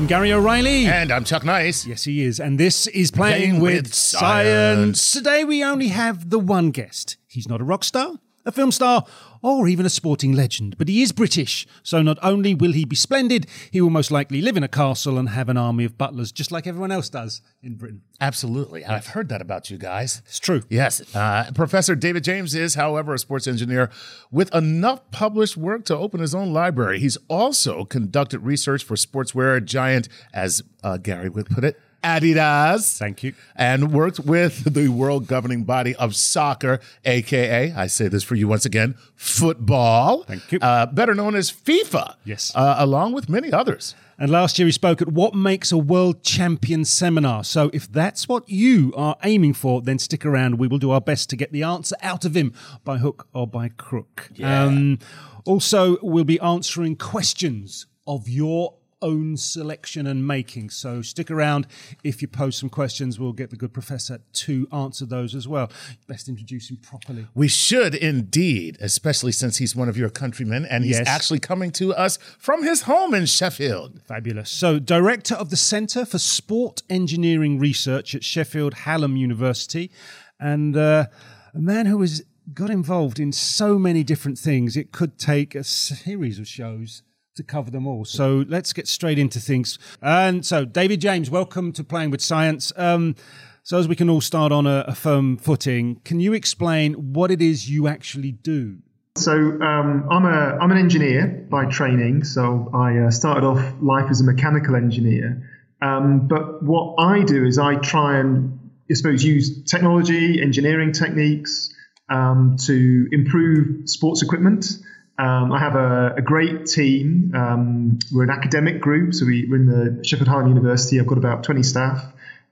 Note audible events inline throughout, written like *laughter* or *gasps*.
I'm Gary O'Reilly. And I'm Chuck Nice. Yes, he is. And this is Playing, Playing with, with science. Science. Today we only have the one guest. He's not a rock star, a film star, or even a sporting legend, but he is British. So not only will he be splendid, he will most likely live in a castle and have an army of butlers, just like everyone else does in Britain. Absolutely. I've heard that about you guys. It's true. Yes. Uh, Professor David James is, however, a sports engineer with enough published work to open his own library. He's also conducted research for sportswear giant, as uh, Gary would put it, Adidas. Thank you. And worked with the world governing body of soccer, aka, I say this for you once again, football. Thank you. Uh, better known as FIFA. Yes. Uh, along with many others. And last year he spoke at What Makes a World Champion seminar. So if that's what you are aiming for, then stick around. We will do our best to get the answer out of him by hook or by crook. Um, also, we'll be answering questions of your own selection and making. So stick around. If you pose some questions, we'll get the good professor to answer those as well. Best introduce him properly. We should indeed, especially since he's one of your countrymen and he's Yes. actually coming to us from his home in Sheffield. Fabulous. So, director of the Centre for Sport Engineering Research at Sheffield Hallam University, and uh, a man who has got involved in so many different things. It could take a series of shows to cover them all. So, let's get straight into things. And so, David James, welcome to Playing with Science. Um, so, as we can all start on a, a firm footing, can you explain what it is you actually do? So um, I'm a I'm an engineer by training. So I uh, started off life as a mechanical engineer. Um, but what I do is I try and I suppose use technology, engineering techniques um, to improve sports equipment. Um, I have a, a great team. Um, we're an academic group, so we, we're in the Sheffield Hallam University. I've got about 20 staff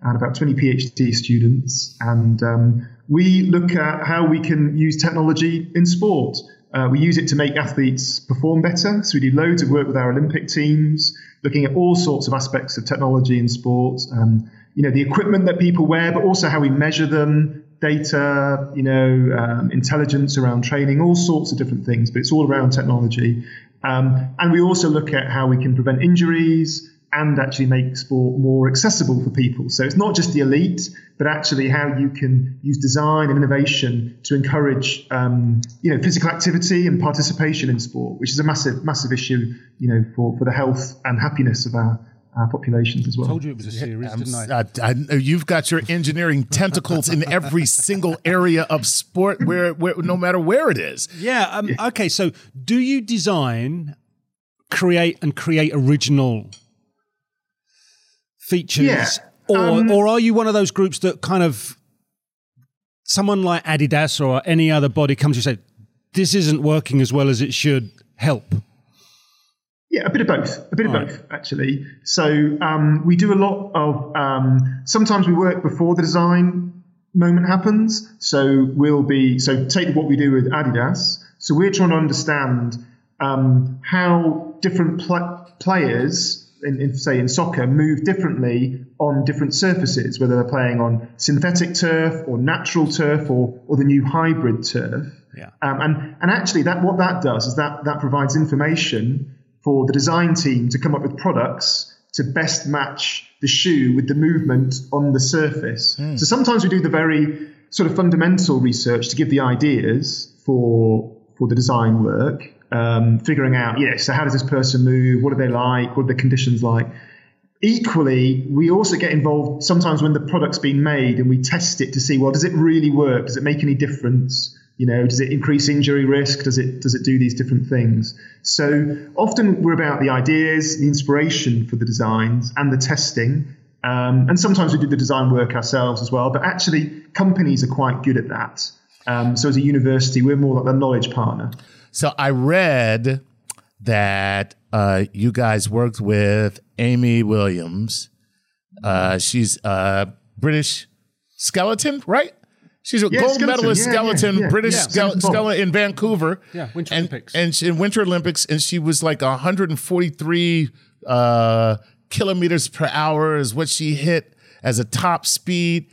and about 20 PhD students. And um, we look at how we can use technology in sport. Uh, we use it to make athletes perform better. So we do loads of work with our Olympic teams, looking at all sorts of aspects of technology in sport. Um, you know, the equipment that people wear, but also how we measure them, data, you know, um, intelligence around training, all sorts of different things. But it's all around technology. Um, and we also look at how we can prevent injuries, and actually make sport more accessible for people. So it's not just the elite, but actually how you can use design and innovation to encourage, um, you know, physical activity and participation in sport, which is a massive, massive issue, you know, for, for the health and happiness of our, our populations as well. Told you it was a series, I'm didn't s- I? I- I- you've got your engineering *laughs* tentacles in every single area of sport, where, where no matter where it is. Yeah. Um, Okay. So, do you design, create, and create original features, Yeah, or um, or are you one of those groups that kind of someone like Adidas or any other body comes to you and say, "This isn't working as well as it should." Help. Yeah, a bit of both. A bit of both, actually. So um, we do a lot of. Um, sometimes we work before the design moment happens. So we'll be. So take what we do with Adidas. So we're trying to understand um, how different pl- players. In, in, say in soccer, move differently on different surfaces, whether they're playing on synthetic turf or natural turf or, or the new hybrid turf. Yeah. Um, and and actually, that what that does is that that provides information for the design team to come up with products to best match the shoe with the movement on the surface. So sometimes we do the very sort of fundamental research to give the ideas for for the design work, um, figuring out, yeah, so how does this person move? What are they like? What are the conditions like? Equally, we also get involved sometimes when the product's being made and we test it to see, well, does it really work? Does it make any difference? You know, does it increase injury risk? Does it does it do these different things? So often we're about the ideas, the inspiration for the designs, and the testing. Um, and sometimes we do the design work ourselves as well. But actually, companies are quite good at that. Um, so as a university, we're more like the knowledge partner. So I read that uh, you guys worked with Amy Williams. Uh, she's a British skeleton, right? She's a Yeah, gold skeleton. medalist Yeah, skeleton, yeah. British Yeah, skele- skeleton. skeleton in Vancouver. Yeah, Winter and, Olympics. And she, in Winter Olympics, and she was like 143 uh, kilometers per hour is what she hit as a top speed.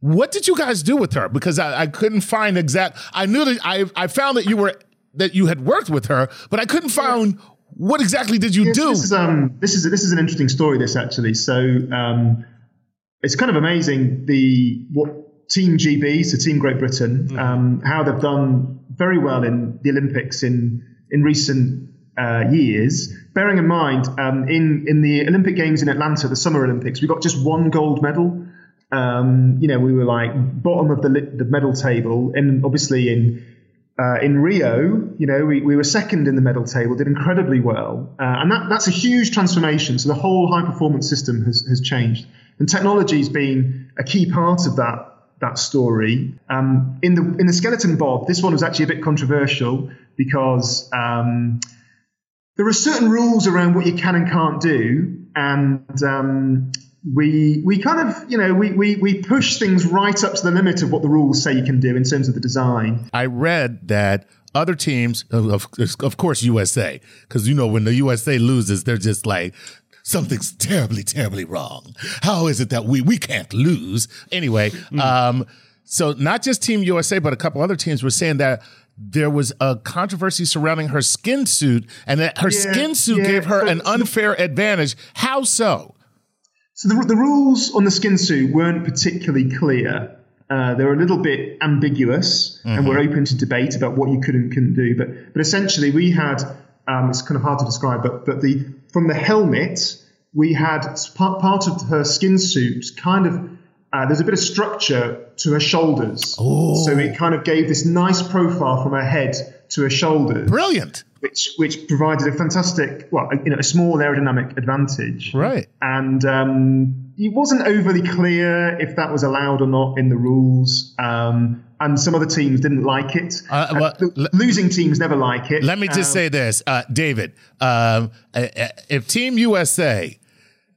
What did you guys do with her? Because I, I couldn't find exact. I knew that I I found that you were that you had worked with her, but I couldn't find What exactly did you Yes, do? This is um this is this is an interesting story. This actually, so um, it's kind of amazing the what Team GB, so Team Great Britain, um, how they've done very well in the Olympics in in recent uh, years. Bearing in mind, um, in in the Olympic Games in Atlanta, the Summer Olympics, we got just one gold medal. Um, you know, we were like bottom of the the medal table, and obviously in uh, in Rio, you know, we, we were second in the medal table, did incredibly well. Uh, and that, that's a huge transformation. So the whole high performance system has, has changed. And technology has been a key part of that, that story. Um, in, the, in the skeleton bob, this one was actually a bit controversial because um, there are certain rules around what you can and can't do. And um, we we kind of you know we, we we push things right up to the limit of what the rules say you can do in terms of the design. I read that other teams, of, of course, USA, because you know when the USA loses, they're just like something's terribly, terribly wrong. How is it that we we can't lose anyway? Um, so not just Team USA, but a couple other teams were saying that there was a controversy surrounding her skin suit, and that her Yeah, skin suit yeah. gave her an unfair advantage. How so? So the, the rules on the skin suit weren't particularly clear. Uh, they were a little bit ambiguous, and we're open to debate about what you could and couldn't do. But but essentially, we had um, it's kind of hard to describe, but but the from the helmet we had part, part of her skin suit kind of uh, there's a bit of structure to her shoulders, so it kind of gave this nice profile from her head to her shoulders, Brilliant, which which provided a fantastic, well, you know, a small aerodynamic advantage. Right? and um, it wasn't overly clear if that was allowed or not in the rules. Um, and some other teams didn't like it. Uh, well, Uh, lo- losing teams never like it. Let me just Um, say this, uh, David. Um, uh, uh, if Team USA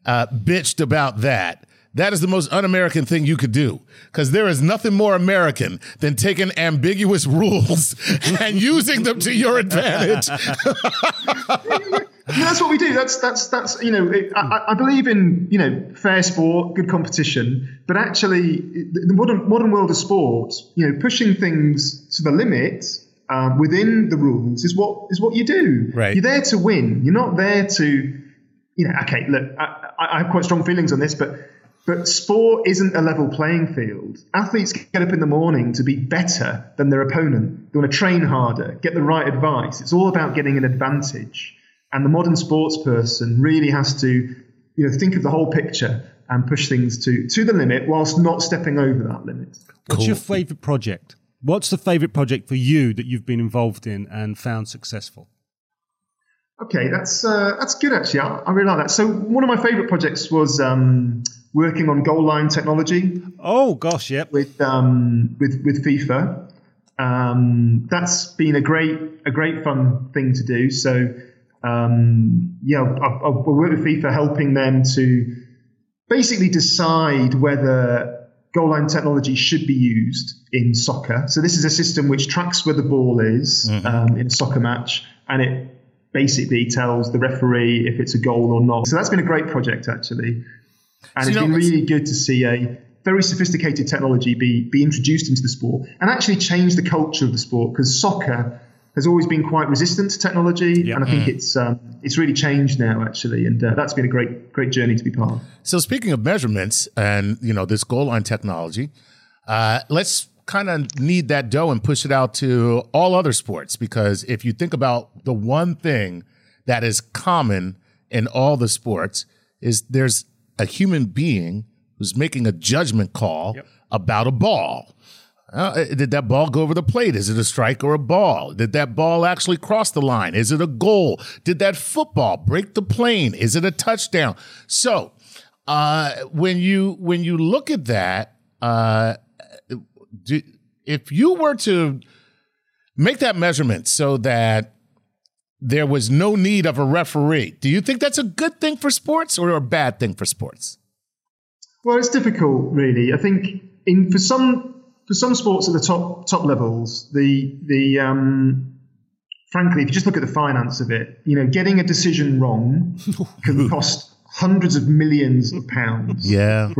uh, bitched about that, that is the most un-American thing you could do, because there is nothing more American than taking ambiguous *laughs* rules and using them to your advantage. *laughs* That's what we do. That's that's that's you know it, I, I believe in you know fair sport, good competition, but actually the modern modern world of sport, you know, pushing things to the limit um, within the rules is what is what you do. Right. You're there to win. You're not there to you know. Okay, look, I, I I have quite strong feelings on this, but. But sport isn't a level playing field. Athletes get up in the morning to be better than their opponent. They want to train harder, get the right advice. It's all about getting an advantage. And the modern sports person really has to, you know, think of the whole picture and push things to to the limit whilst not stepping over that limit. What's your favourite project? What's the favourite project for you that you've been involved in and found successful? Okay, that's uh, that's good actually. I, I really like that. So one of my favourite projects was um, working on goal line technology Oh gosh, yep. with um, with with FIFA. Um, that's been a great a great fun thing to do. So um, yeah, I, I, I work with FIFA, helping them to basically decide whether goal line technology should be used in soccer. So this is a system which tracks where the ball is um, in a soccer match, and it basically tells the referee if it's a goal or not. So that's been a great project actually, and So, it's been really good to see a very sophisticated technology be be introduced into the sport and actually change the culture of the sport because soccer has always been quite resistant to technology, Yeah. and I think it's um, it's really changed now actually, and uh, that's been a great great journey to be part of. So speaking of measurements and you know this goal line technology, uh, let's kind of knead that dough and push it out to all other sports because if you think about the one thing that is common in all the sports is there's a human being who's making a judgment call about a ball. Uh, did that ball go over the plate? Is it a strike or a ball? Did that ball actually cross the line? Is it a goal? Did that football break the plane? Is it a touchdown? So, uh, when you when you look at that, uh, do, if you were to make that measurement so that there was no need of a referee, do you think that's a good thing for sports or a bad thing for sports? Well, it's difficult, really. I think in for some for some sports at the top top levels, the the um, frankly, if you just look at the finance of it, you know, getting a decision wrong *laughs* can cost hundreds of millions of pounds. Yeah.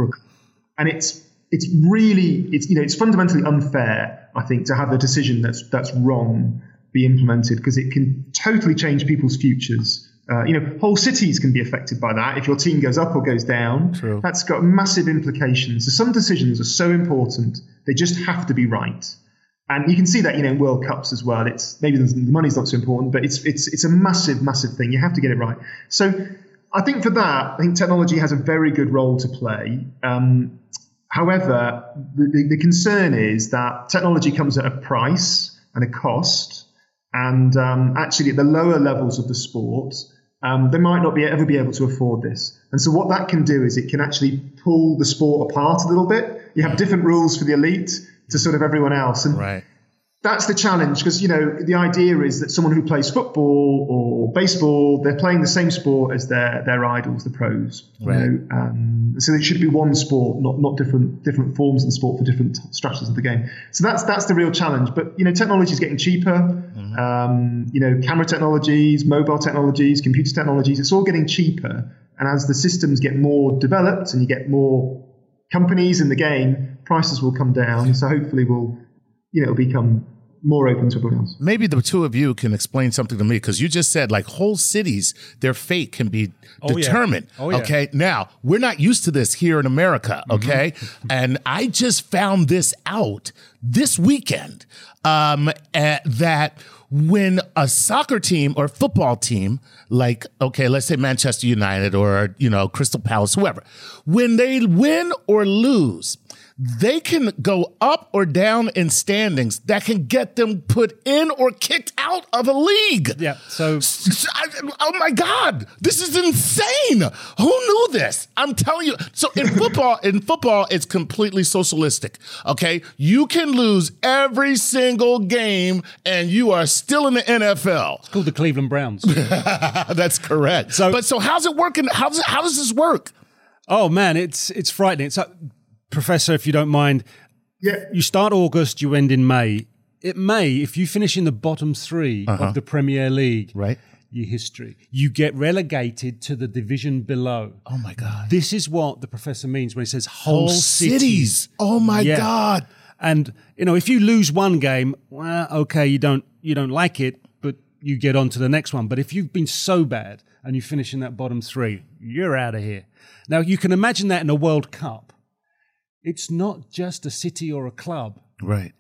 And it's it's really it's you know it's fundamentally unfair, I think, to have a decision that's that's wrong be implemented because it can totally change people's futures Uh, you know, whole cities can be affected by that if your team goes up or goes down. True. That's got massive implications. So some decisions are so important, they just have to be right. And you can see that, you know, in World Cups as well. It's maybe the money's not so important, but it's it's it's a massive, massive thing. You have to get it right. So I think for that, I think technology has a very good role to play. Um, however, the, the, concern is that technology comes at a price and a cost, and um, actually at the lower levels of the sport, um, they might not be ever be able to afford this. And so what that can do is it can actually pull the sport apart a little bit. You have different rules for the elite to sort of everyone else. And Right. That's the challenge because you know the idea is that someone who plays football or baseball they're playing the same sport as their their idols the pros you know um, so it should be one sport not not different different forms of the sport for different strategies of the game. So that's that's the real challenge but you know technology is getting cheaper. Um, you know camera technologies mobile technologies computer technologies it's all getting cheaper. And as the systems get more developed and you get more companies in the game prices will come down. So hopefully we'll you know, become more open to everyone else. Maybe the two of you can explain something to me because you just said like whole cities, their fate can be Oh, yeah. determined. Oh, yeah. Okay. Now, we're not used to this here in America. Mm-hmm. Okay. and I just found this out this weekend um, eh, that when a soccer team or football team, like, okay, let's say Manchester United or, you know, Crystal Palace, whoever, when they win or lose, they can go up or down in standings that can get them put in or kicked out of a league. Yeah, so- I- oh my God, this is insane. Who knew this? I'm telling you. So in *laughs* football, in football, it's completely socialistic. Okay, you can lose every single game and you are still in the NFL. It's called the Cleveland Browns. *laughs* That's correct. So- but so how's it working? How's how does this work? oh man, it's it's frightening. So, Professor, if you don't mind, Yeah. you start August, you end in May. It may, if you finish in the bottom 3 of uh-huh. the Premier League, Right. your history, you get relegated to the division below. Oh my God. This is what the professor means when he says whole, Whole cities. Oh my Yeah. God. And you know, if you lose one game, well, okay, you don't you don't like it, but you get on to the next one. But if you've been so bad and you finish in that bottom three, you're out of here. Now you can imagine that in a World Cup. It's not just a city or a club. Right.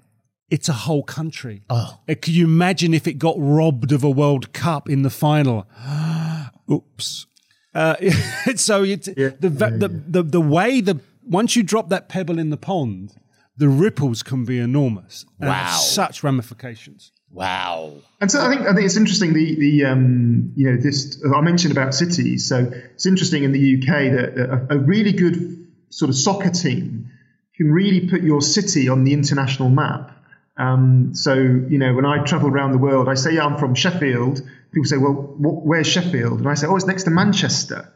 It's a whole country. Oh. Uh, Can you imagine if it got robbed of a World Cup in the final? *gasps* Oops. Uh, *laughs* so it's, the, the, the, the way the once you drop that pebble in the pond, the ripples can be enormous. and Wow. such ramifications. Wow. And so I think I think it's interesting the the um, you know this I mentioned about cities. So it's interesting in the UK that a, a really good sort of soccer team can really put your city on the international map. Um, so you know when I travel around the world, I say yeah, I'm from Sheffield. People say, well, wh- where's Sheffield? And I say, oh, it's next to Manchester.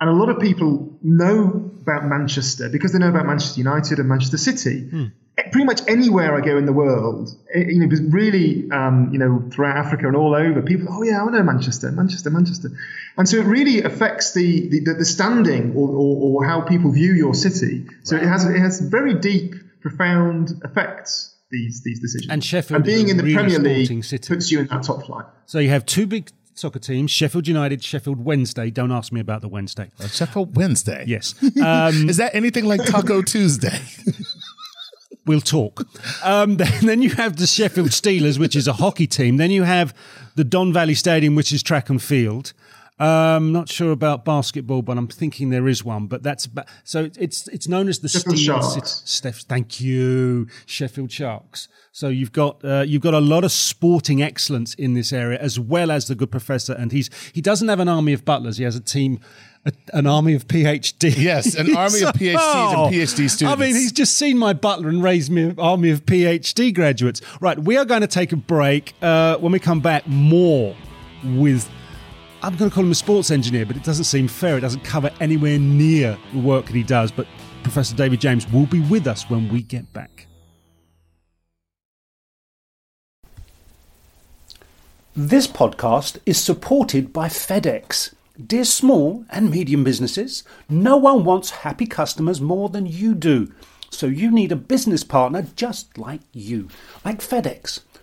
And a lot of people know about Manchester because they know about Manchester United and Manchester City. Eh, Pretty much anywhere I go in the world, eh, you know, because really, um, you know, throughout Africa and all over, people, oh yeah, I know Manchester, Manchester, Manchester, and so it really affects the the, the standing or, or, or how people view your city. So it has it has very deep, profound effects. These these decisions And Sheffield and being is in the really Premier League city. puts you in that top flight. So you have two big soccer teams: Sheffield United, Sheffield Wednesday. Don't ask me about the Wednesday. Sheffield Wednesday. Yes, um, *laughs* Is that anything like Taco Tuesday? *laughs* we'll talk. Um, *laughs* then, then you have the Sheffield Steelers, which is a hockey team. Then you have the Don Valley Stadium, which is track and field. Um, not sure about basketball, but I'm thinking there is one. But that's ba- so it's it's known as the Sheffield Steel Sharks. City- Steph, thank you, Sheffield Sharks. So you've got uh, you've got a lot of sporting excellence in this area, as well as the good professor. And he's he doesn't have an army of butlers. He has a team. An army of PhD. Yes, an *laughs* army of PhDs and PhD students. I mean, he's just seen my butler and raised me an army of PhD graduates. Right, we are going to take a break. Uh, when we come back, more with. I'm going to call him a sports engineer, but it doesn't seem fair. It doesn't cover anywhere near the work that he does. But Professor David James will be with us when we get back. This podcast is supported by FedEx. Dear small and medium businesses, no one wants happy customers more than you do. So you need a business partner just like you, like FedEx,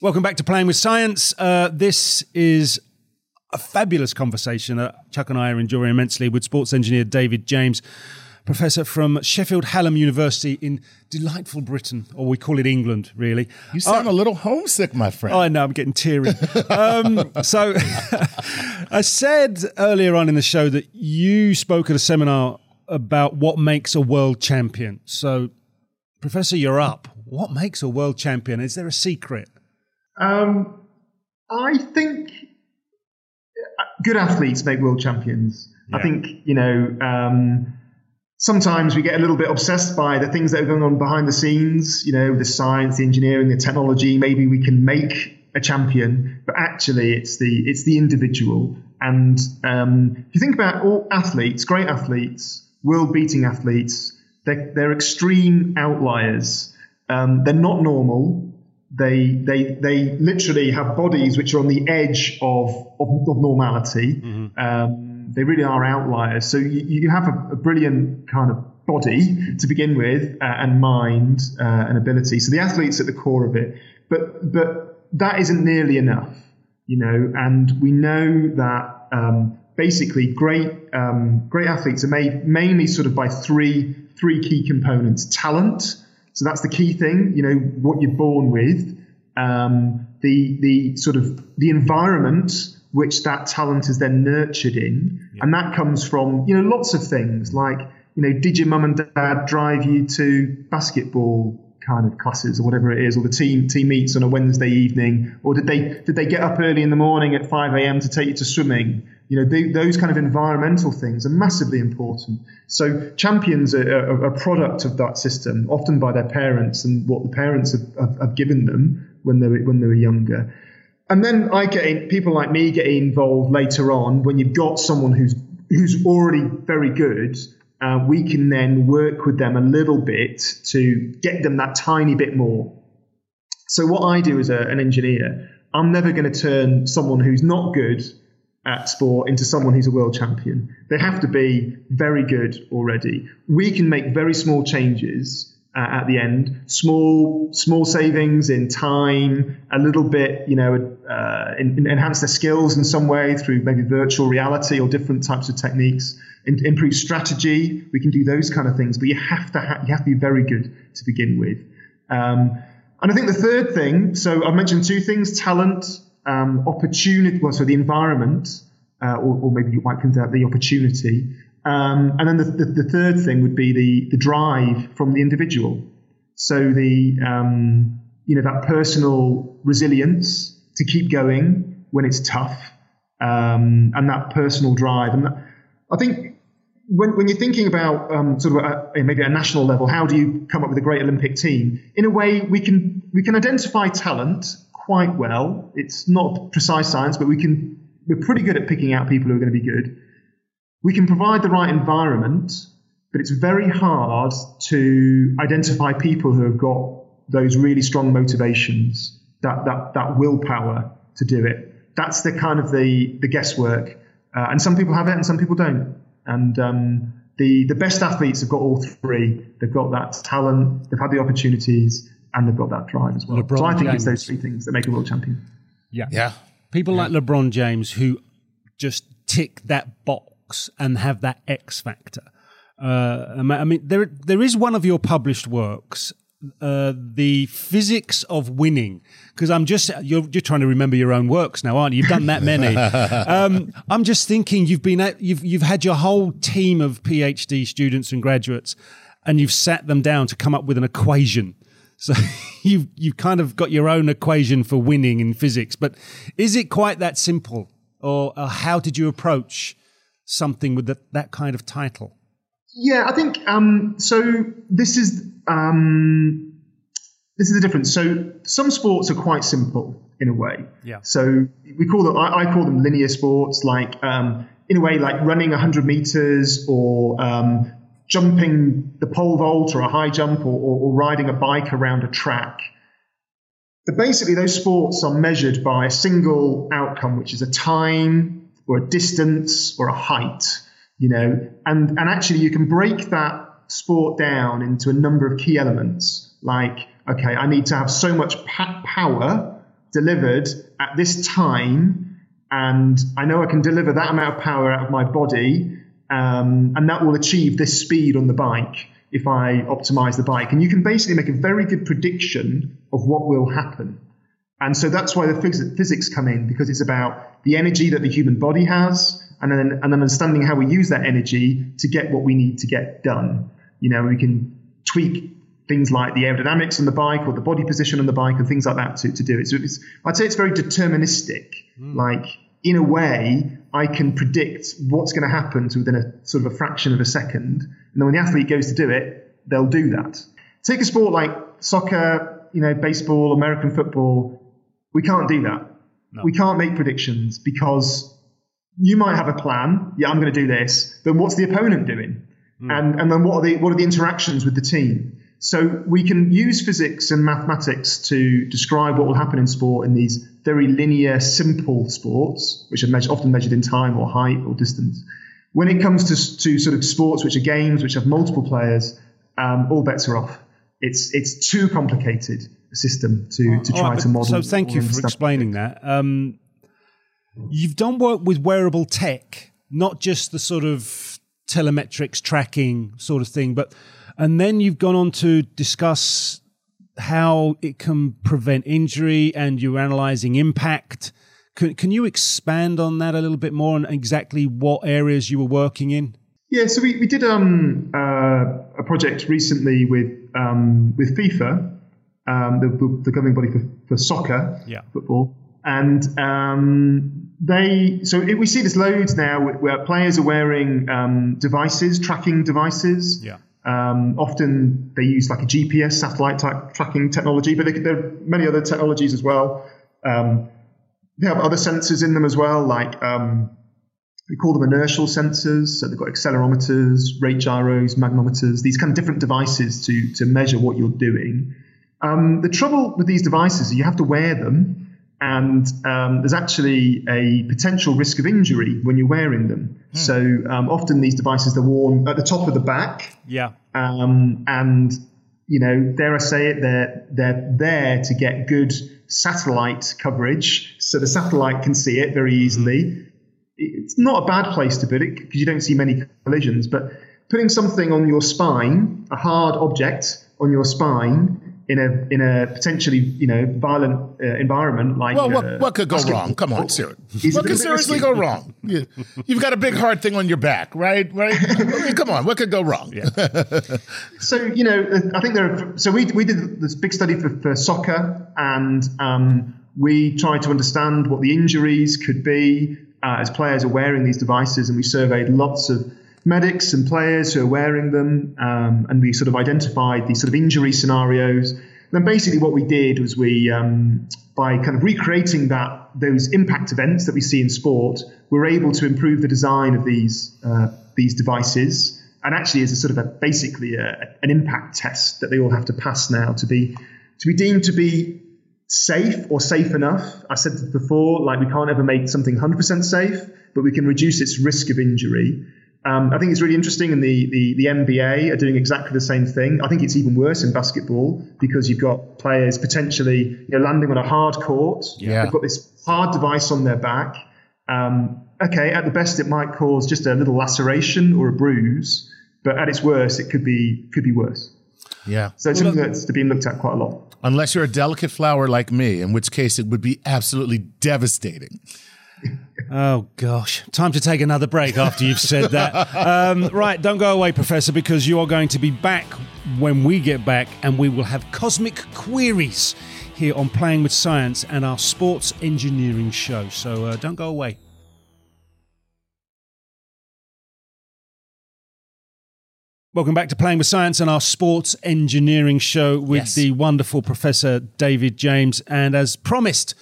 Welcome back to Playing with Science. Uh, this is a fabulous conversation that Chuck and I are enjoying immensely with sports engineer David James, professor from Sheffield Hallam University in delightful Britain, or we call it England, really. You sound a little homesick, my friend. Oh, I know, I'm getting teary. um, *laughs* so, *laughs* I said earlier on in the show that you spoke at a seminar about what makes a world champion. So, Professor, you're up. What makes a world champion? Is there a secret? Um, I think good athletes make world champions. Yeah. I think you know. Um, sometimes we get a little bit obsessed by the things that are going on behind the scenes. You know, the science, the engineering, the technology. Maybe we can make a champion, but actually, it's the it's the individual. And um, if you think about all athletes, great athletes, world-beating athletes, they're, they're extreme outliers. Um, they're not normal they they they literally have bodies which are on the edge of of, of normality. Mm-hmm. Um, they really are outliers. So you, you have a, a brilliant kind of body to begin with, uh, and mind uh, and ability. So the athlete's at the core of it, but but that isn't nearly enough, you know. And we know that um, basically great um, great athletes are made mainly sort of by three three key components: talent so that's the key thing, you know, what you're born with, um, the the sort of the environment which that talent is then nurtured in, yeah. and that comes from you know lots of things like you know, did your mum and dad drive you to basketball kind of classes or whatever it is, or the team team meets on a Wednesday evening, or did they did they get up early in the morning at 5 a.m. to take you to swimming? You know, they, those kind of environmental things are massively important. So champions are, are, a product of that system, often by their parents and what the parents have, have, have given them when they were, when they were younger. And then I get in, people like me get involved later on when you've got someone who's who's already very good. Uh, we can then work with them a little bit to get them that tiny bit more. So what I do as a, an engineer, I'm never going to turn someone who's not good at sport into someone who's a world champion. They have to be very good already. We can make very small changes uh, at the end, small small savings in time, a little bit, you know, uh, in, in enhance their skills in some way through maybe virtual reality or different types of techniques. In, improve strategy, we can do those kind of things, but you have to ha- you have to be very good to begin with. Um, and I think the third thing, so I've mentioned two things: talent um, opportunity, well, so the environment, uh, or, or, maybe you might consider the opportunity. Um, and then the, the, the, third thing would be the, the drive from the individual. So the, um, you know, that personal resilience to keep going when it's tough, um, and that personal drive. And that, I think when, when you're thinking about um, sort of a, maybe a national level, how do you come up with a great Olympic team? In a way, we can we can identify talent quite well. It's not precise science, but we can we're pretty good at picking out people who are going to be good. We can provide the right environment, but it's very hard to identify people who have got those really strong motivations, that that that willpower to do it. That's the kind of the the guesswork, uh, and some people have it and some people don't. And um, the the best athletes have got all three. They've got that talent, they've had the opportunities, and they've got that drive as well. LeBron so I think James. it's those three things that make a world champion. Yeah. Yeah. People like LeBron James who just tick that box and have that X factor. Uh, I mean, there there is one of your published works, uh, the physics of winning. Because I'm just you're you're trying to remember your own works now, aren't you? You've done that many. *laughs* um, I'm just thinking you've been at, you've you've had your whole team of PhD students and graduates, and you've sat them down to come up with an equation. So *laughs* you've you've kind of got your own equation for winning in physics, but is it quite that simple, or uh, how did you approach something with that that kind of title? Yeah, I think um, so. This is um, this is the difference. So some sports are quite simple in a way. Yeah. So we call them. I, I call them linear sports, like um, in a way, like running 100 meters or um, jumping the pole vault or a high jump or, or, or riding a bike around a track. But basically, those sports are measured by a single outcome, which is a time or a distance or a height. You know, and and actually, you can break that sport down into a number of key elements. Like, okay, I need to have so much pa- power delivered at this time, and I know I can deliver that amount of power out of my body, um, and that will achieve this speed on the bike if I optimize the bike. And you can basically make a very good prediction of what will happen. And so that's why the phys- physics come in because it's about the energy that the human body has, and then and understanding how we use that energy to get what we need to get done. You know, we can tweak things like the aerodynamics on the bike or the body position on the bike and things like that to, to do it. So it's, I'd say it's very deterministic. Like in a way, I can predict what's going to happen to within a sort of a fraction of a second, and then when the athlete goes to do it, they'll do that. Take a sport like soccer, you know, baseball, American football. We can't do that. We can't make predictions because you might have a plan. Yeah, I'm going to do this. Then what's the opponent doing? Hmm. And and then what are the what are the interactions with the team? So we can use physics and mathematics to describe what will happen in sport in these very linear, simple sports, which are measured, often measured in time or height or distance. When it comes to, to sort of sports which are games which have multiple players, um, all bets are off. It's it's too complicated a system to, to try right, to model. So thank you for explaining that. Um, you've done work with wearable tech, not just the sort of telemetrics tracking sort of thing, but and then you've gone on to discuss how it can prevent injury and you're analyzing impact. Can, can you expand on that a little bit more and exactly what areas you were working in? Yeah, so we, we did um, uh, a project recently with um, with FIFA, um, the, the, governing body for, for soccer, Yeah. football, and um, they so it, we see this loads now where, where players are wearing um, devices, tracking devices. Yeah. Um, often they use like a GPS satellite type tracking technology, but could- there are many other technologies as well. Um, they have other sensors in them as well, like um, we call them inertial sensors. So they've got accelerometers, rate gyros, magnometers, these kind of different devices to, to measure what you're doing. Um, the trouble with these devices is you have to wear them, and um, there's actually a potential risk of injury when you're wearing them. So um, often these devices are worn at the top of the back, Yeah. um, and you know, dare I say it, they're they're there to get good satellite coverage, so the satellite can see it very easily. It's not a bad place to put it because you don't see many collisions, but putting something on your spine, a hard object on your spine. In a in a potentially you know violent uh, environment like Well, uh, what, what could go basketball, wrong? Come on, seriously. What could seriously risky? go wrong? You, you've got a big hard thing on your back, right? Right? I mean, come on, what could go wrong? *laughs* So you know, uh, I think there. Are, so we we did this big study for, for soccer, and um, we tried to understand what the injuries could be uh, as players are wearing these devices, and we surveyed lots of medics and players who are wearing them, um, and we sort of identified these sort of injury scenarios. then basically what we did was we, um, by kind of recreating that those impact events that we see in sport, we're able to improve the design of these uh, these devices. And actually, as a sort of a basically a, an impact test that they all have to pass now to be to be deemed to be safe or safe enough. I said before, like we can't ever make something 100% safe, but we can reduce its risk of injury. Um, I think it's really interesting, and the, the, the NBA are doing exactly the same thing. I think it's even worse in basketball because you've got players potentially you know, landing on a hard court. Yeah. They've got this hard device on their back. Um, okay, at the best, it might cause just a little laceration or a bruise, but at its worst, it could be could be worse. Yeah. So it's something that's being looked at quite a lot. Unless you're a delicate flower like me, in which case it would be absolutely devastating. Oh gosh, time to take another break after you've said that. Um, right, don't go away, Professor, because you are going to be back when we get back, and we will have cosmic queries here on Playing with Science and our sports engineering show. So uh, don't go away. Welcome back to Playing with Science and our sports engineering show with Yes. the wonderful Professor David James. And as promised,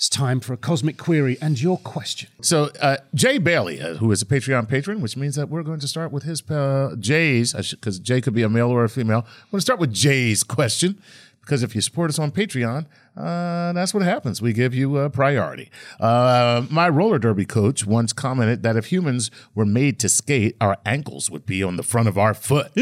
it's time for a cosmic query and your question. So uh, Jay Bailey, uh, who is a Patreon patron, which means that we're going to start with his uh, Jay's, because Jay could be a male or a female. I'm going to start with Jay's question. Because if you support us on Patreon, uh, that's what happens. We give you a priority. Uh, my roller derby coach once commented that if humans were made to skate, our ankles would be on the front of our foot. *laughs*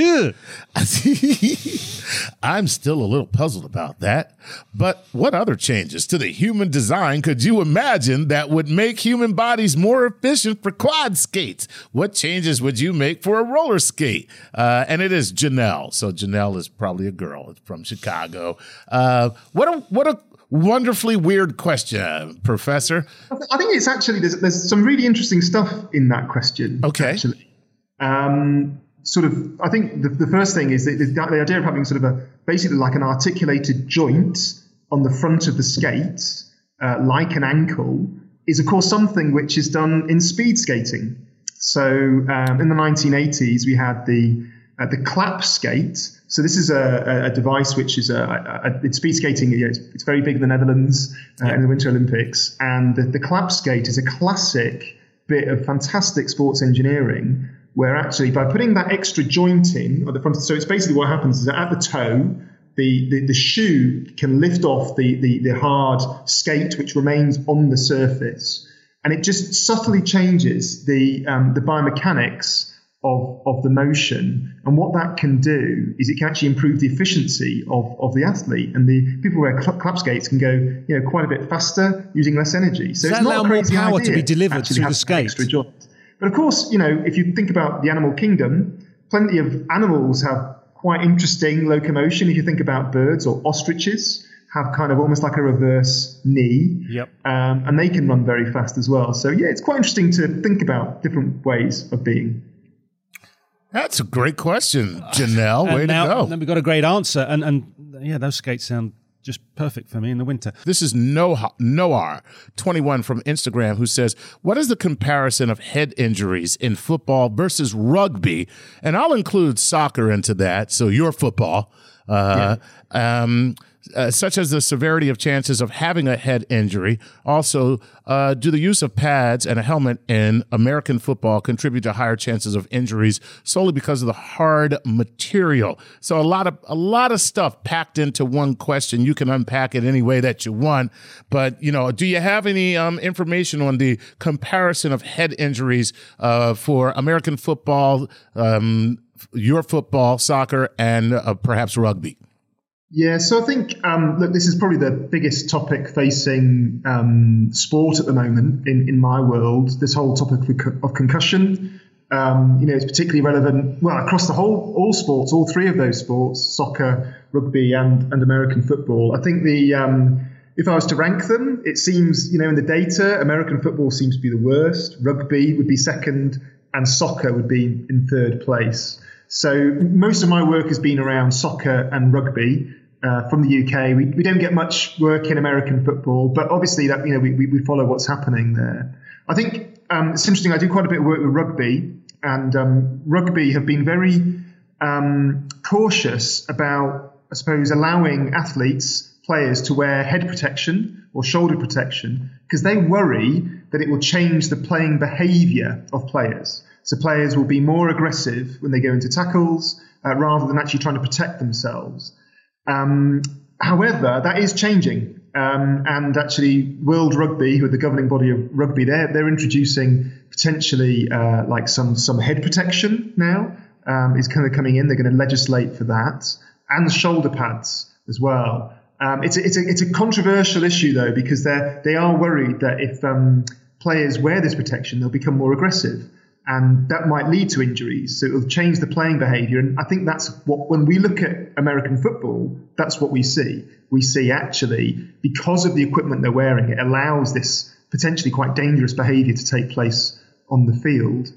I'm still a little puzzled about that. But what other changes to the human design could you imagine that would make human bodies more efficient for quad skates? What changes would you make for a roller skate? Uh, and it is Janelle. So Janelle is probably a girl from Chicago. Uh, what a what a wonderfully weird question, Professor. I think it's actually there's, there's some really interesting stuff in that question. Okay. Actually, um, sort of, I think the, the first thing is that the, the idea of having sort of a basically like an articulated joint on the front of the skate, uh, like an ankle, is of course something which is done in speed skating. So um, in the 1980s, we had the uh, the clap skate. So this is a, a- device which is a, a, a it's speed skating. You know, it's, it's very big in the Netherlands uh, in the Winter Olympics, and the, the clap skate is a classic bit of fantastic sports engineering. Where actually by putting that extra joint in at the front, so it's basically what happens is that at the toe, the, the, the shoe can lift off the, the, the hard skate which remains on the surface, and it just subtly changes the um, the biomechanics of, of the motion. And what that can do is it can actually improve the efficiency of, of the athlete. And the people who wear cl- clap skates can go you know quite a bit faster using less energy. So Does it's that not a allow more crazy power to be delivered through the skate? But of course, you know, if you think about the animal kingdom, plenty of animals have quite interesting locomotion. If you think about birds or ostriches, have kind of almost like a reverse knee. Yep. Um, and they can run very fast as well. So yeah, it's quite interesting to think about different ways of being. That's a great question, Janelle. Way now, to go. then we've got a great answer. And, and yeah, those skates sound just perfect for me in the winter. This is Noah, Noar21 from Instagram who says, What is the comparison of head injuries in football versus rugby? And I'll include soccer into that. So your football. Uh, um, uh, such as the severity of chances of having a head injury. Also, uh, do the use of pads and a helmet in American football contribute to higher chances of injuries solely because of the hard material? So a lot of a lot of stuff packed into one question. You can unpack it any way that you want. But you know, do you have any um, information on the comparison of head injuries uh, for American football, um, your football, soccer, and uh, perhaps rugby? Yeah, so I think um, look, this is probably the biggest topic facing um, sport at the moment in, in my world. This whole topic of concussion, um, you know, it's particularly relevant well across the whole all sports, all three of those sports: soccer, rugby, and and American football. I think the um, if I was to rank them, it seems you know in the data, American football seems to be the worst. Rugby would be second, and soccer would be in third place. So most of my work has been around soccer and rugby uh, from the UK. We, we don't get much work in American football, but obviously that you know we, we, follow what's happening there. I think um, it's interesting. I do quite a bit of work with rugby and um, rugby have been very um, cautious about, I suppose, allowing athletes, players to wear head protection or shoulder protection because they worry that it will change the playing behaviour of players. So players will be more aggressive when they go into tackles uh, rather than actually trying to protect themselves. Um, however, that is changing. Um, and actually, World Rugby, who are the governing body of rugby, they're, they're introducing potentially uh, like some, some head protection now. Um, is kind of coming in. They're going to legislate for that and shoulder pads as well. Um, it's, a, it's, a, it's a controversial issue though because they they are worried that if um, players wear this protection, they'll become more aggressive, and that might lead to injuries. So it'll change the playing behaviour. And I think that's what when we look at American football, that's what we see. We see actually because of the equipment they're wearing, it allows this potentially quite dangerous behaviour to take place on the field.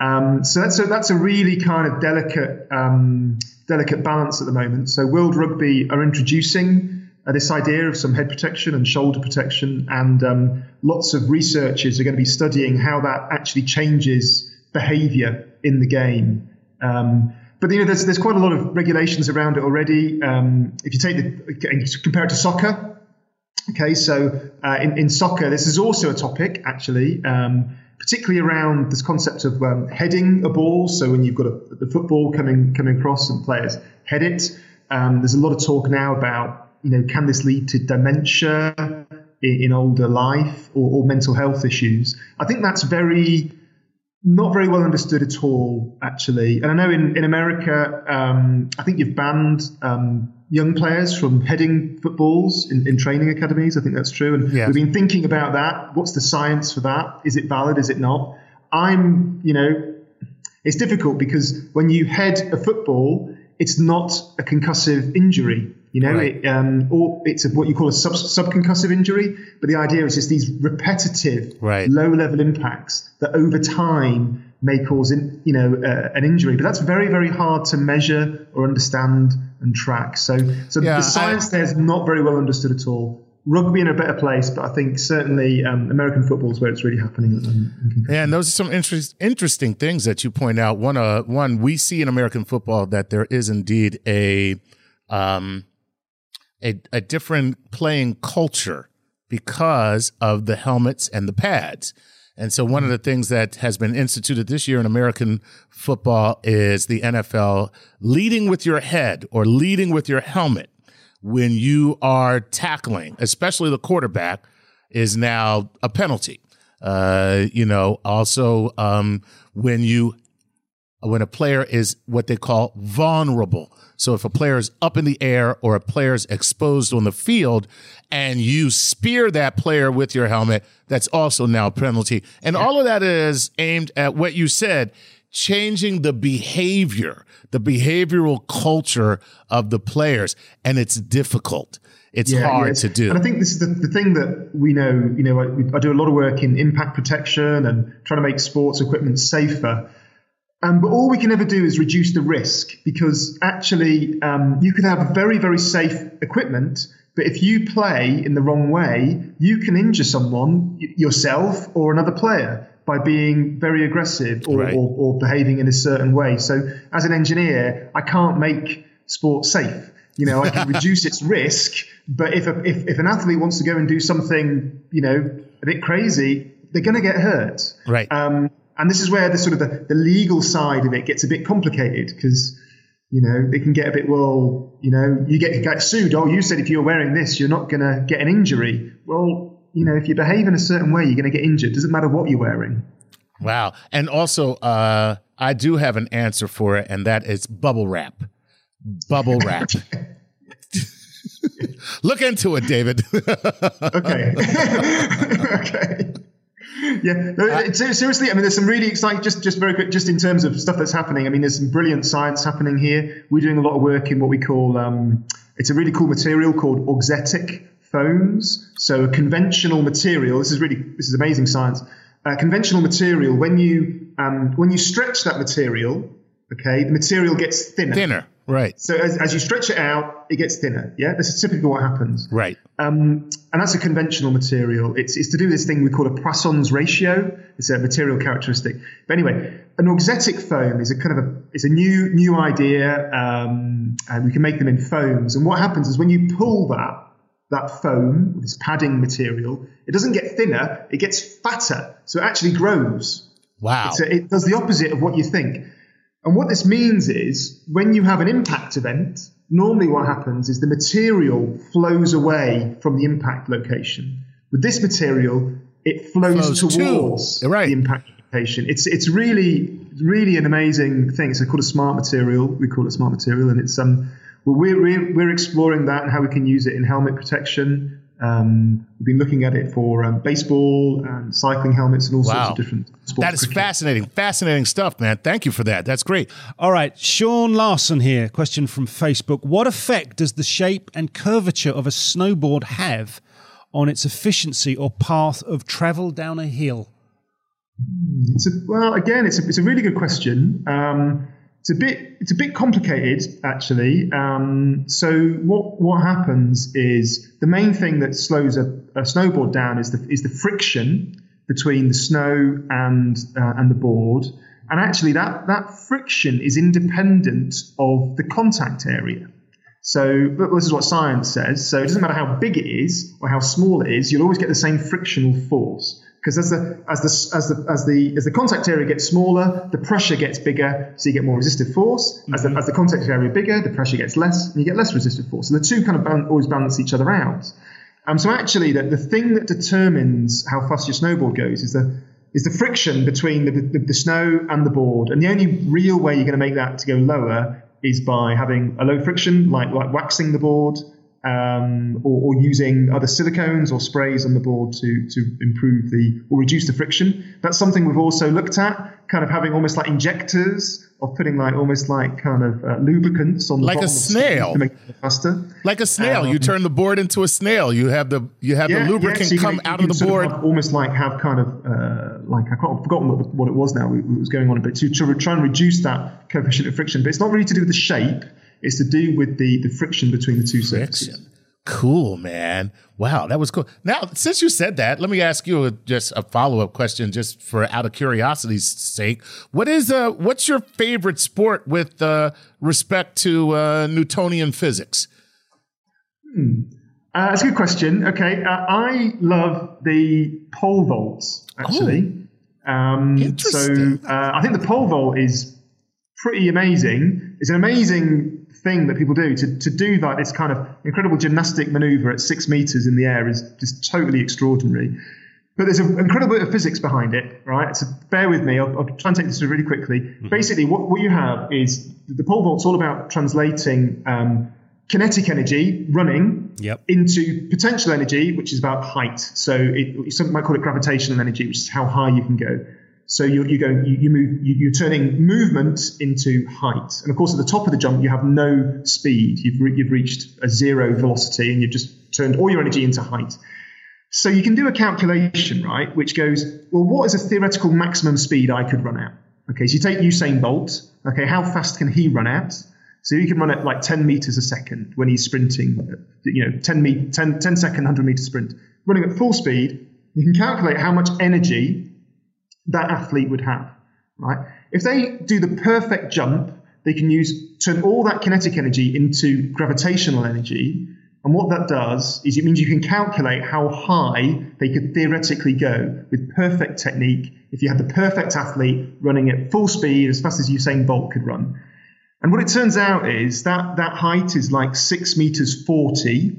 Um, so that's a, that's a really kind of delicate um, delicate balance at the moment. So World Rugby are introducing uh, this idea of some head protection and shoulder protection, and um, lots of researchers are going to be studying how that actually changes behaviour in the game. Um, but you know, there's there's quite a lot of regulations around it already. Um, if you take the compare it to soccer, okay, so uh, in in soccer, this is also a topic actually. Um, particularly around this concept of um, heading a ball. So when you've got a, the football coming coming across and players head it, um, there's a lot of talk now about you know can this lead to dementia in, in older life or, or, mental health issues. I think that's very not very well understood at all, actually. And I know in in America, um, I think you've banned um, young players from heading footballs in, in training academies. I think that's true. And yeah. we've been thinking about that. What's the science for that? Is it valid? Is it not? I'm, you know, it's difficult because when you head a football, it's not a concussive injury. You know, right. it, um, or it's a, what you call a sub, subconcussive injury. But the idea is just these repetitive, right. low-level impacts that over time may cause, in, you know, uh, an injury. But that's very, very hard to measure or understand and track. So, so yeah, the science there is not very well understood at all. Rugby in a better place, but I think certainly um, American football is where it's really happening. Yeah, and those are some interest, interesting things that you point out. One, uh, one we see in American football that there is indeed a, um, a, a different playing culture because of the helmets and the pads. And so, one of the things that has been instituted this year in American football is the NFL leading with your head or leading with your helmet when you are tackling, especially the quarterback, is now a penalty. Uh, you know, also um, when you when a player is what they call vulnerable. So if a player is up in the air or a player is exposed on the field and you spear that player with your helmet, that's also now a penalty. And all of that is aimed at what you said, changing the behavior, the behavioral culture of the players. And it's difficult. It's yeah, hard to do. And I think this is the, the thing that we know, you know, I, I do a lot of work in impact protection and trying to make sports equipment safer. Um, but all we can ever do is reduce the risk because actually um, you can have very, very safe equipment, but if you play in the wrong way, you can injure someone, yourself or another player, by being very aggressive or, right. or, or behaving in a certain way. So as an engineer, I can't make sports safe. You know, I can *laughs* reduce its risk, but if, a, if, if an athlete wants to go and do something, you know, a bit crazy, they're going to get hurt. Right. Um, and this is where the sort of the, the legal side of it gets a bit complicated because you know it can get a bit well you know you get, get sued. Oh you said if you're wearing this you're not going to get an injury. Well you know if you behave in a certain way you're going to get injured. Doesn't matter what you're wearing. Wow. And also uh, i do have an answer for it and that is bubble wrap. Bubble wrap. *laughs* Look into it david. *laughs* Okay. *laughs* Okay yeah, no, seriously. I mean, there's some really exciting. Just, just very quick, just in terms of stuff that's happening. I mean, there's some brilliant science happening here. We're doing a lot of work in what we call. Um, it's a really cool material called auxetic foams. So a conventional material. This is really this is amazing science. A conventional material. When you um, when you stretch that material, okay, the material gets thinner. Thinner. Right. So as, as you stretch it out, it gets thinner. Yeah, this is typically what happens. Right. Um, and that's a conventional material. It's, it's to do this thing we call a Poisson's ratio. It's a material characteristic. But anyway, an auxetic foam is a kind of a it's a new new idea, um, and we can make them in foams. And what happens is when you pull that that foam, this padding material, it doesn't get thinner; it gets fatter, so it actually grows. Wow. A, it does the opposite of what you think. And what this means is when you have an impact event, normally what happens is the material flows away from the impact location. With this material, it flows, Flows to- towards right. the impact location. It's it's really really an amazing thing. It's called a smart material. We call it smart material, and it's um we're we're, we're exploring that and how we can use it in helmet protection. Um, we've been looking at it for um, baseball and cycling helmets and all sorts of different sports. That is cricket. fascinating. Fascinating stuff, man. Thank you for that. That's great. All right, Sean Larson here. Question from Facebook. What effect does the shape and curvature of a snowboard have on its efficiency or path of travel down a hill? It's a, well, again, it's a, it's a really good question. Um, it's a bit it's a bit complicated actually. Um, so what what happens is the main thing that slows a, a snowboard down is the is the friction between the snow and uh, and the board. And actually, that that friction is independent of the contact area. So this is what science says. So it doesn't matter how big it is or how small it is, you'll always get the same frictional force. Because as the as the as the as the as the contact area gets smaller, the pressure gets bigger, so you get more resistive force. As the as the contact area bigger, the pressure gets less, and you get less resistive force. And the two kind of ban- always balance each other out. Um, so actually, the, the thing that determines how fast your snowboard goes is the is the friction between the, the, the snow and the board. And the only real way you're going to make that to go lower is by having a low friction, like like waxing the board, um, or, or using other silicones or sprays on the board to to improve the or reduce the friction. That's something we've also looked at, kind of having almost like injectors of putting like almost like kind of uh, lubricants on the Like a of snail. to make it faster. Like a snail, you turn the board into a snail. You have the you have the lubricant so you come can- out of the board. have almost like have kind of uh, like I can't, I've forgotten what, what it was now. It was going on, but to, to try and reduce that coefficient of friction. But it's not really to do with the shape. It's to do with the the friction between the two surfaces. Friction. Cool, man. Wow, that was cool. Now, since you said that, let me ask you a, just a follow up question, just for out of curiosity's sake. What is uh, what's your favorite sport with uh, respect to uh, Newtonian physics? Uh, that's a good question. Okay, uh, I love the pole vaults actually. um, so Interesting. uh, I think the pole vault is pretty amazing. It's an amazing thing that people do to, to do that this kind of incredible gymnastic maneuver at six meters in the air is just totally extraordinary. But there's an incredible bit of physics behind it, right? So bear with me. I'll, I'll try and take this through really quickly. Basically, what, what you have is the pole vault's all about translating um, kinetic energy running Yep. into potential energy, which is about height. So it, some might call it gravitational energy, which is how high you can go. So you, you go, you, you move, you, you're turning movement into height. And of course, at the top of the jump, you have no speed. You've, re- you've reached a zero velocity and you've just turned all your energy into height. So you can do a calculation, right, which goes, well, what is a theoretical maximum speed I could run at? Okay, so you take Usain Bolt. Okay, how fast can he run at? So he can run at like 10 meters a second when he's sprinting, you know, 10, me- 10, 10 second, 100 meter sprint. Running at full speed, you can calculate how much energy that athlete would have, right? If they do the perfect jump, they can use turn all that kinetic energy into gravitational energy. And what that does is it means you can calculate how high they could theoretically go with perfect technique if you had the perfect athlete running at full speed as fast as Usain Bolt could run. And what it turns out is that that height is like six meters 40,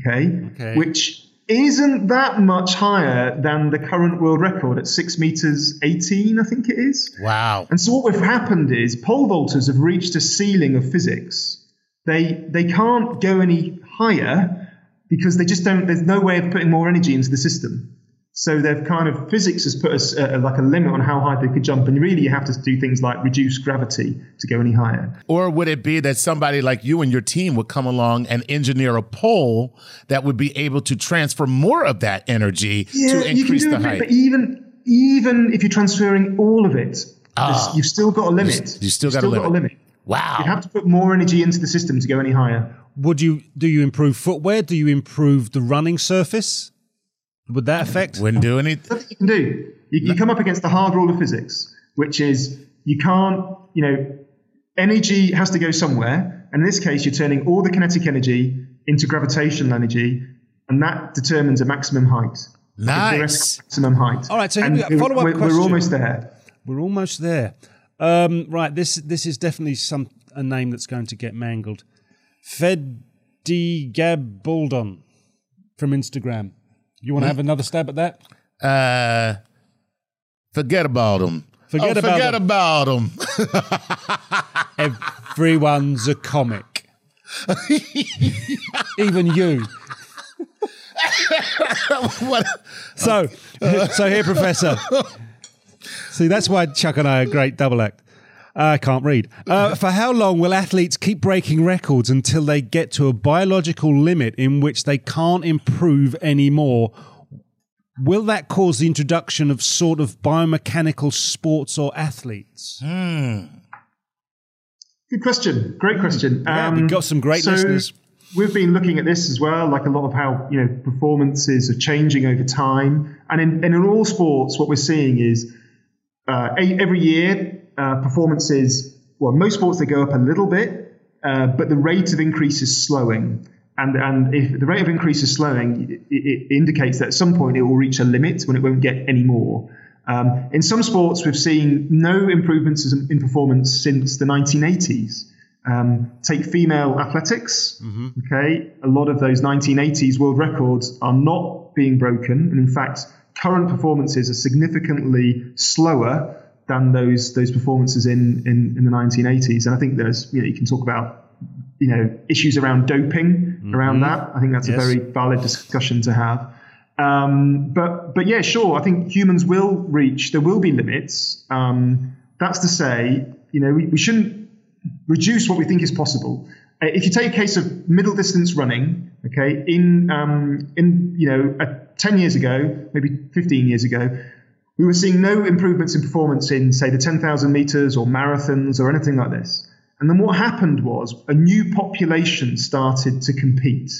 okay, Okay. which isn't that much higher than the current world record at six meters 18, I think it is. Wow. And so what have happened is pole vaulters have reached a ceiling of physics. They they can't go any higher because they just don't. There's no way of putting more energy into the system. So they've kind of physics has put us uh, like a limit on how high they could jump, and really you have to do things like reduce gravity to go any higher. Or would it be that somebody like you and your team would come along and engineer a pole that would be able to transfer more of that energy to you can increase do the a bit, height? but even even if you're transferring all of it, Ah. you've still got a limit. you still You've got a limit. limit. Wow. You have to put more energy into the system to go any higher. Would you do you improve footwear? Do you improve the running surface? Would that affect? Wouldn't do anything. Nothing you can do. You, you come up against the hard rule of physics. which is you can't, you know, energy has to go somewhere. And in this case, you're turning all the kinetic energy into gravitational energy, and that determines a maximum height. Nice. Maximum height. All right, so here and we go. Follow-up we're, question. we're almost there. We're almost there. Um, right, this this is definitely some a name that's going to get mangled. Fedigabaldon from Instagram. You want to have another stab at that? Uh, forget about them. Forget oh, about forget them. about them. *laughs* Everyone's a comic. Even you. *laughs* what? So, *laughs* so here, Professor. See, that's why Chuck and I are a great double act. I can't read. Uh, for how long will athletes keep breaking records until they get to a biological limit in which they can't improve anymore? Will that cause the introduction of sort of biomechanical sports or athletes? Good question. Great question. Yeah, we've got some great so listeners. We've been looking at this as well, like a lot of how you know performances are changing over time, and in, and in all sports, what we're seeing is uh, every year uh, performances. Well, most sports they go up a little bit, uh, but the rate of increase is slowing. And and if the rate of increase is slowing, it, it indicates that at some point it will reach a limit when it won't get any more. Um, in some sports, we've seen no improvements in, in performance since the 1980s. Um, take female athletics. Okay, a lot of those 1980s world records are not being broken, and in fact, current performances are significantly slower than those those performances in in, in the 1980s. And I think there's you know you can talk about you know issues around doping around that. I think that's Yes. a very valid discussion to have. Um, but but yeah, sure. I think humans will reach. There will be limits. Um, that's to say, you know, we, we shouldn't reduce what we think is possible. Uh, if you take a case of middle distance running, okay, in um, in you know, uh, ten years ago, maybe fifteen years ago, we were seeing no improvements in performance in say the ten thousand meters or marathons or anything like this. And then what happened was a new population started to compete.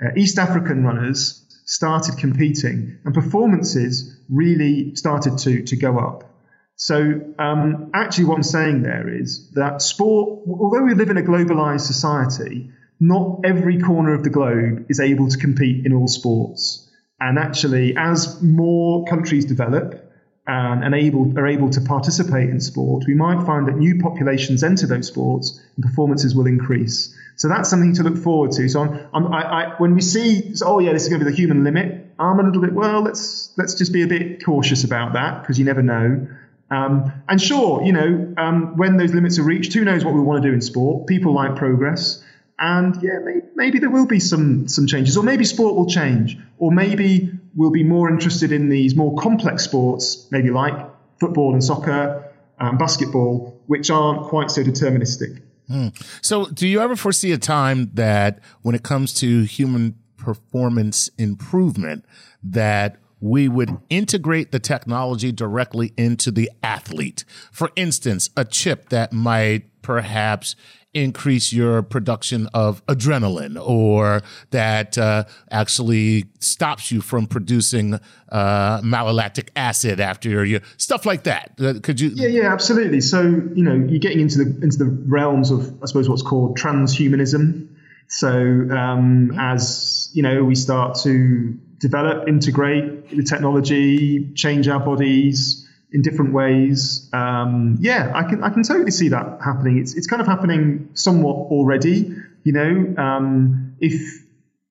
Uh, East African runners started competing, and performances really started to to go up. So um, actually, what I'm saying there is that sport, although we live in a globalized society, not every corner of the globe is able to compete in all sports. And actually, as more countries develop and able are able to participate in sport, we might find that new populations enter those sports and performances will increase. So that's something to look forward to. So I'm, I'm, I, I, when we see, oh yeah, this is going to be the human limit, I'm a little bit well. Let's let's just be a bit cautious about that because you never know. Um, and sure, you know, um, when those limits are reached, who knows what we want to do in sport? People like progress, and yeah, maybe, maybe there will be some some changes, or maybe sport will change, or maybe we'll be more interested in these more complex sports, maybe like football and soccer, and basketball, which aren't quite so deterministic. Hmm. So, do you ever foresee a time that when it comes to human performance improvement, that we would integrate the technology directly into the athlete? For instance, a chip that might perhaps increase your production of adrenaline or that uh, actually stops you from producing uh, malolactic acid after your you stuff like that Uh, could you Yeah, yeah, absolutely. So you know, you're getting into the into the realms of, I suppose, what's called transhumanism. So um, as you know, we start to develop, integrate the technology, change our bodies in different ways. Um, yeah, I can I can totally see that happening. It's it's kind of happening somewhat already. You know, um, if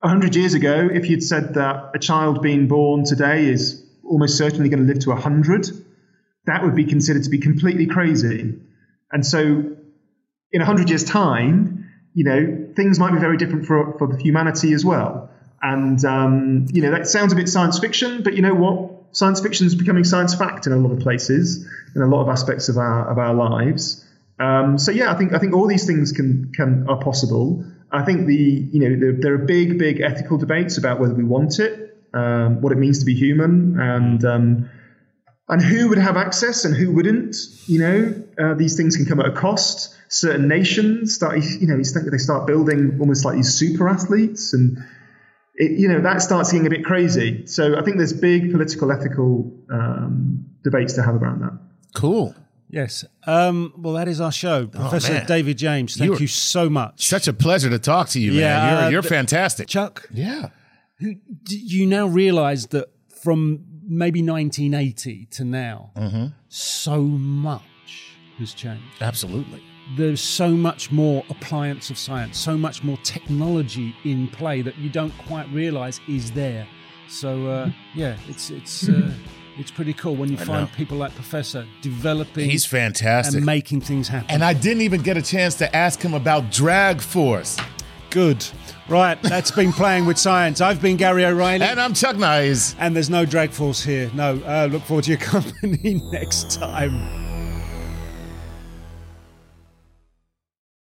hundred years ago, if you'd said that a child being born today is almost certainly going to live to hundred, that would be considered to be completely crazy. And so, in 100 years' time, you know, things might be very different for, for humanity as well. And, um, you know, that sounds a bit science fiction, but you know what? Science fiction is becoming science fact in a lot of places, in a lot of aspects of our, of our lives. Um, so yeah, I think I think all these things can can are possible. I think the you know there, there are big big ethical debates about whether we want it, um, what it means to be human, and um, and who would have access and who wouldn't. You know, uh, these things can come at a cost. Certain nations start, you know, they start building almost like these super athletes, and it, you know that starts getting a bit crazy. So I think there's big political, ethical um, debates to have around that. cool Yes. Um, well, that is our show. Professor Oh, man. David James, thank You you, so much. Such a pleasure to talk to you, man. Yeah, You're, uh, you're th- fantastic. Chuck, yeah. do you now realize that from maybe 1980 to now, Mm-hmm. so much has changed? Absolutely. There's so much more appliance of science, so much more technology in play that you don't quite realize is there. So, uh, yeah, it's, it's, uh, *laughs* it's pretty cool when you find know. people like Professor developing He's fantastic. and making things happen. And I didn't even get a chance to ask him about drag force. Good. Right, that's been playing with science. I've been Gary O'Reilly. And I'm Chuck Nice. and there's no drag force here. No, uh, look forward to your *laughs* company next time.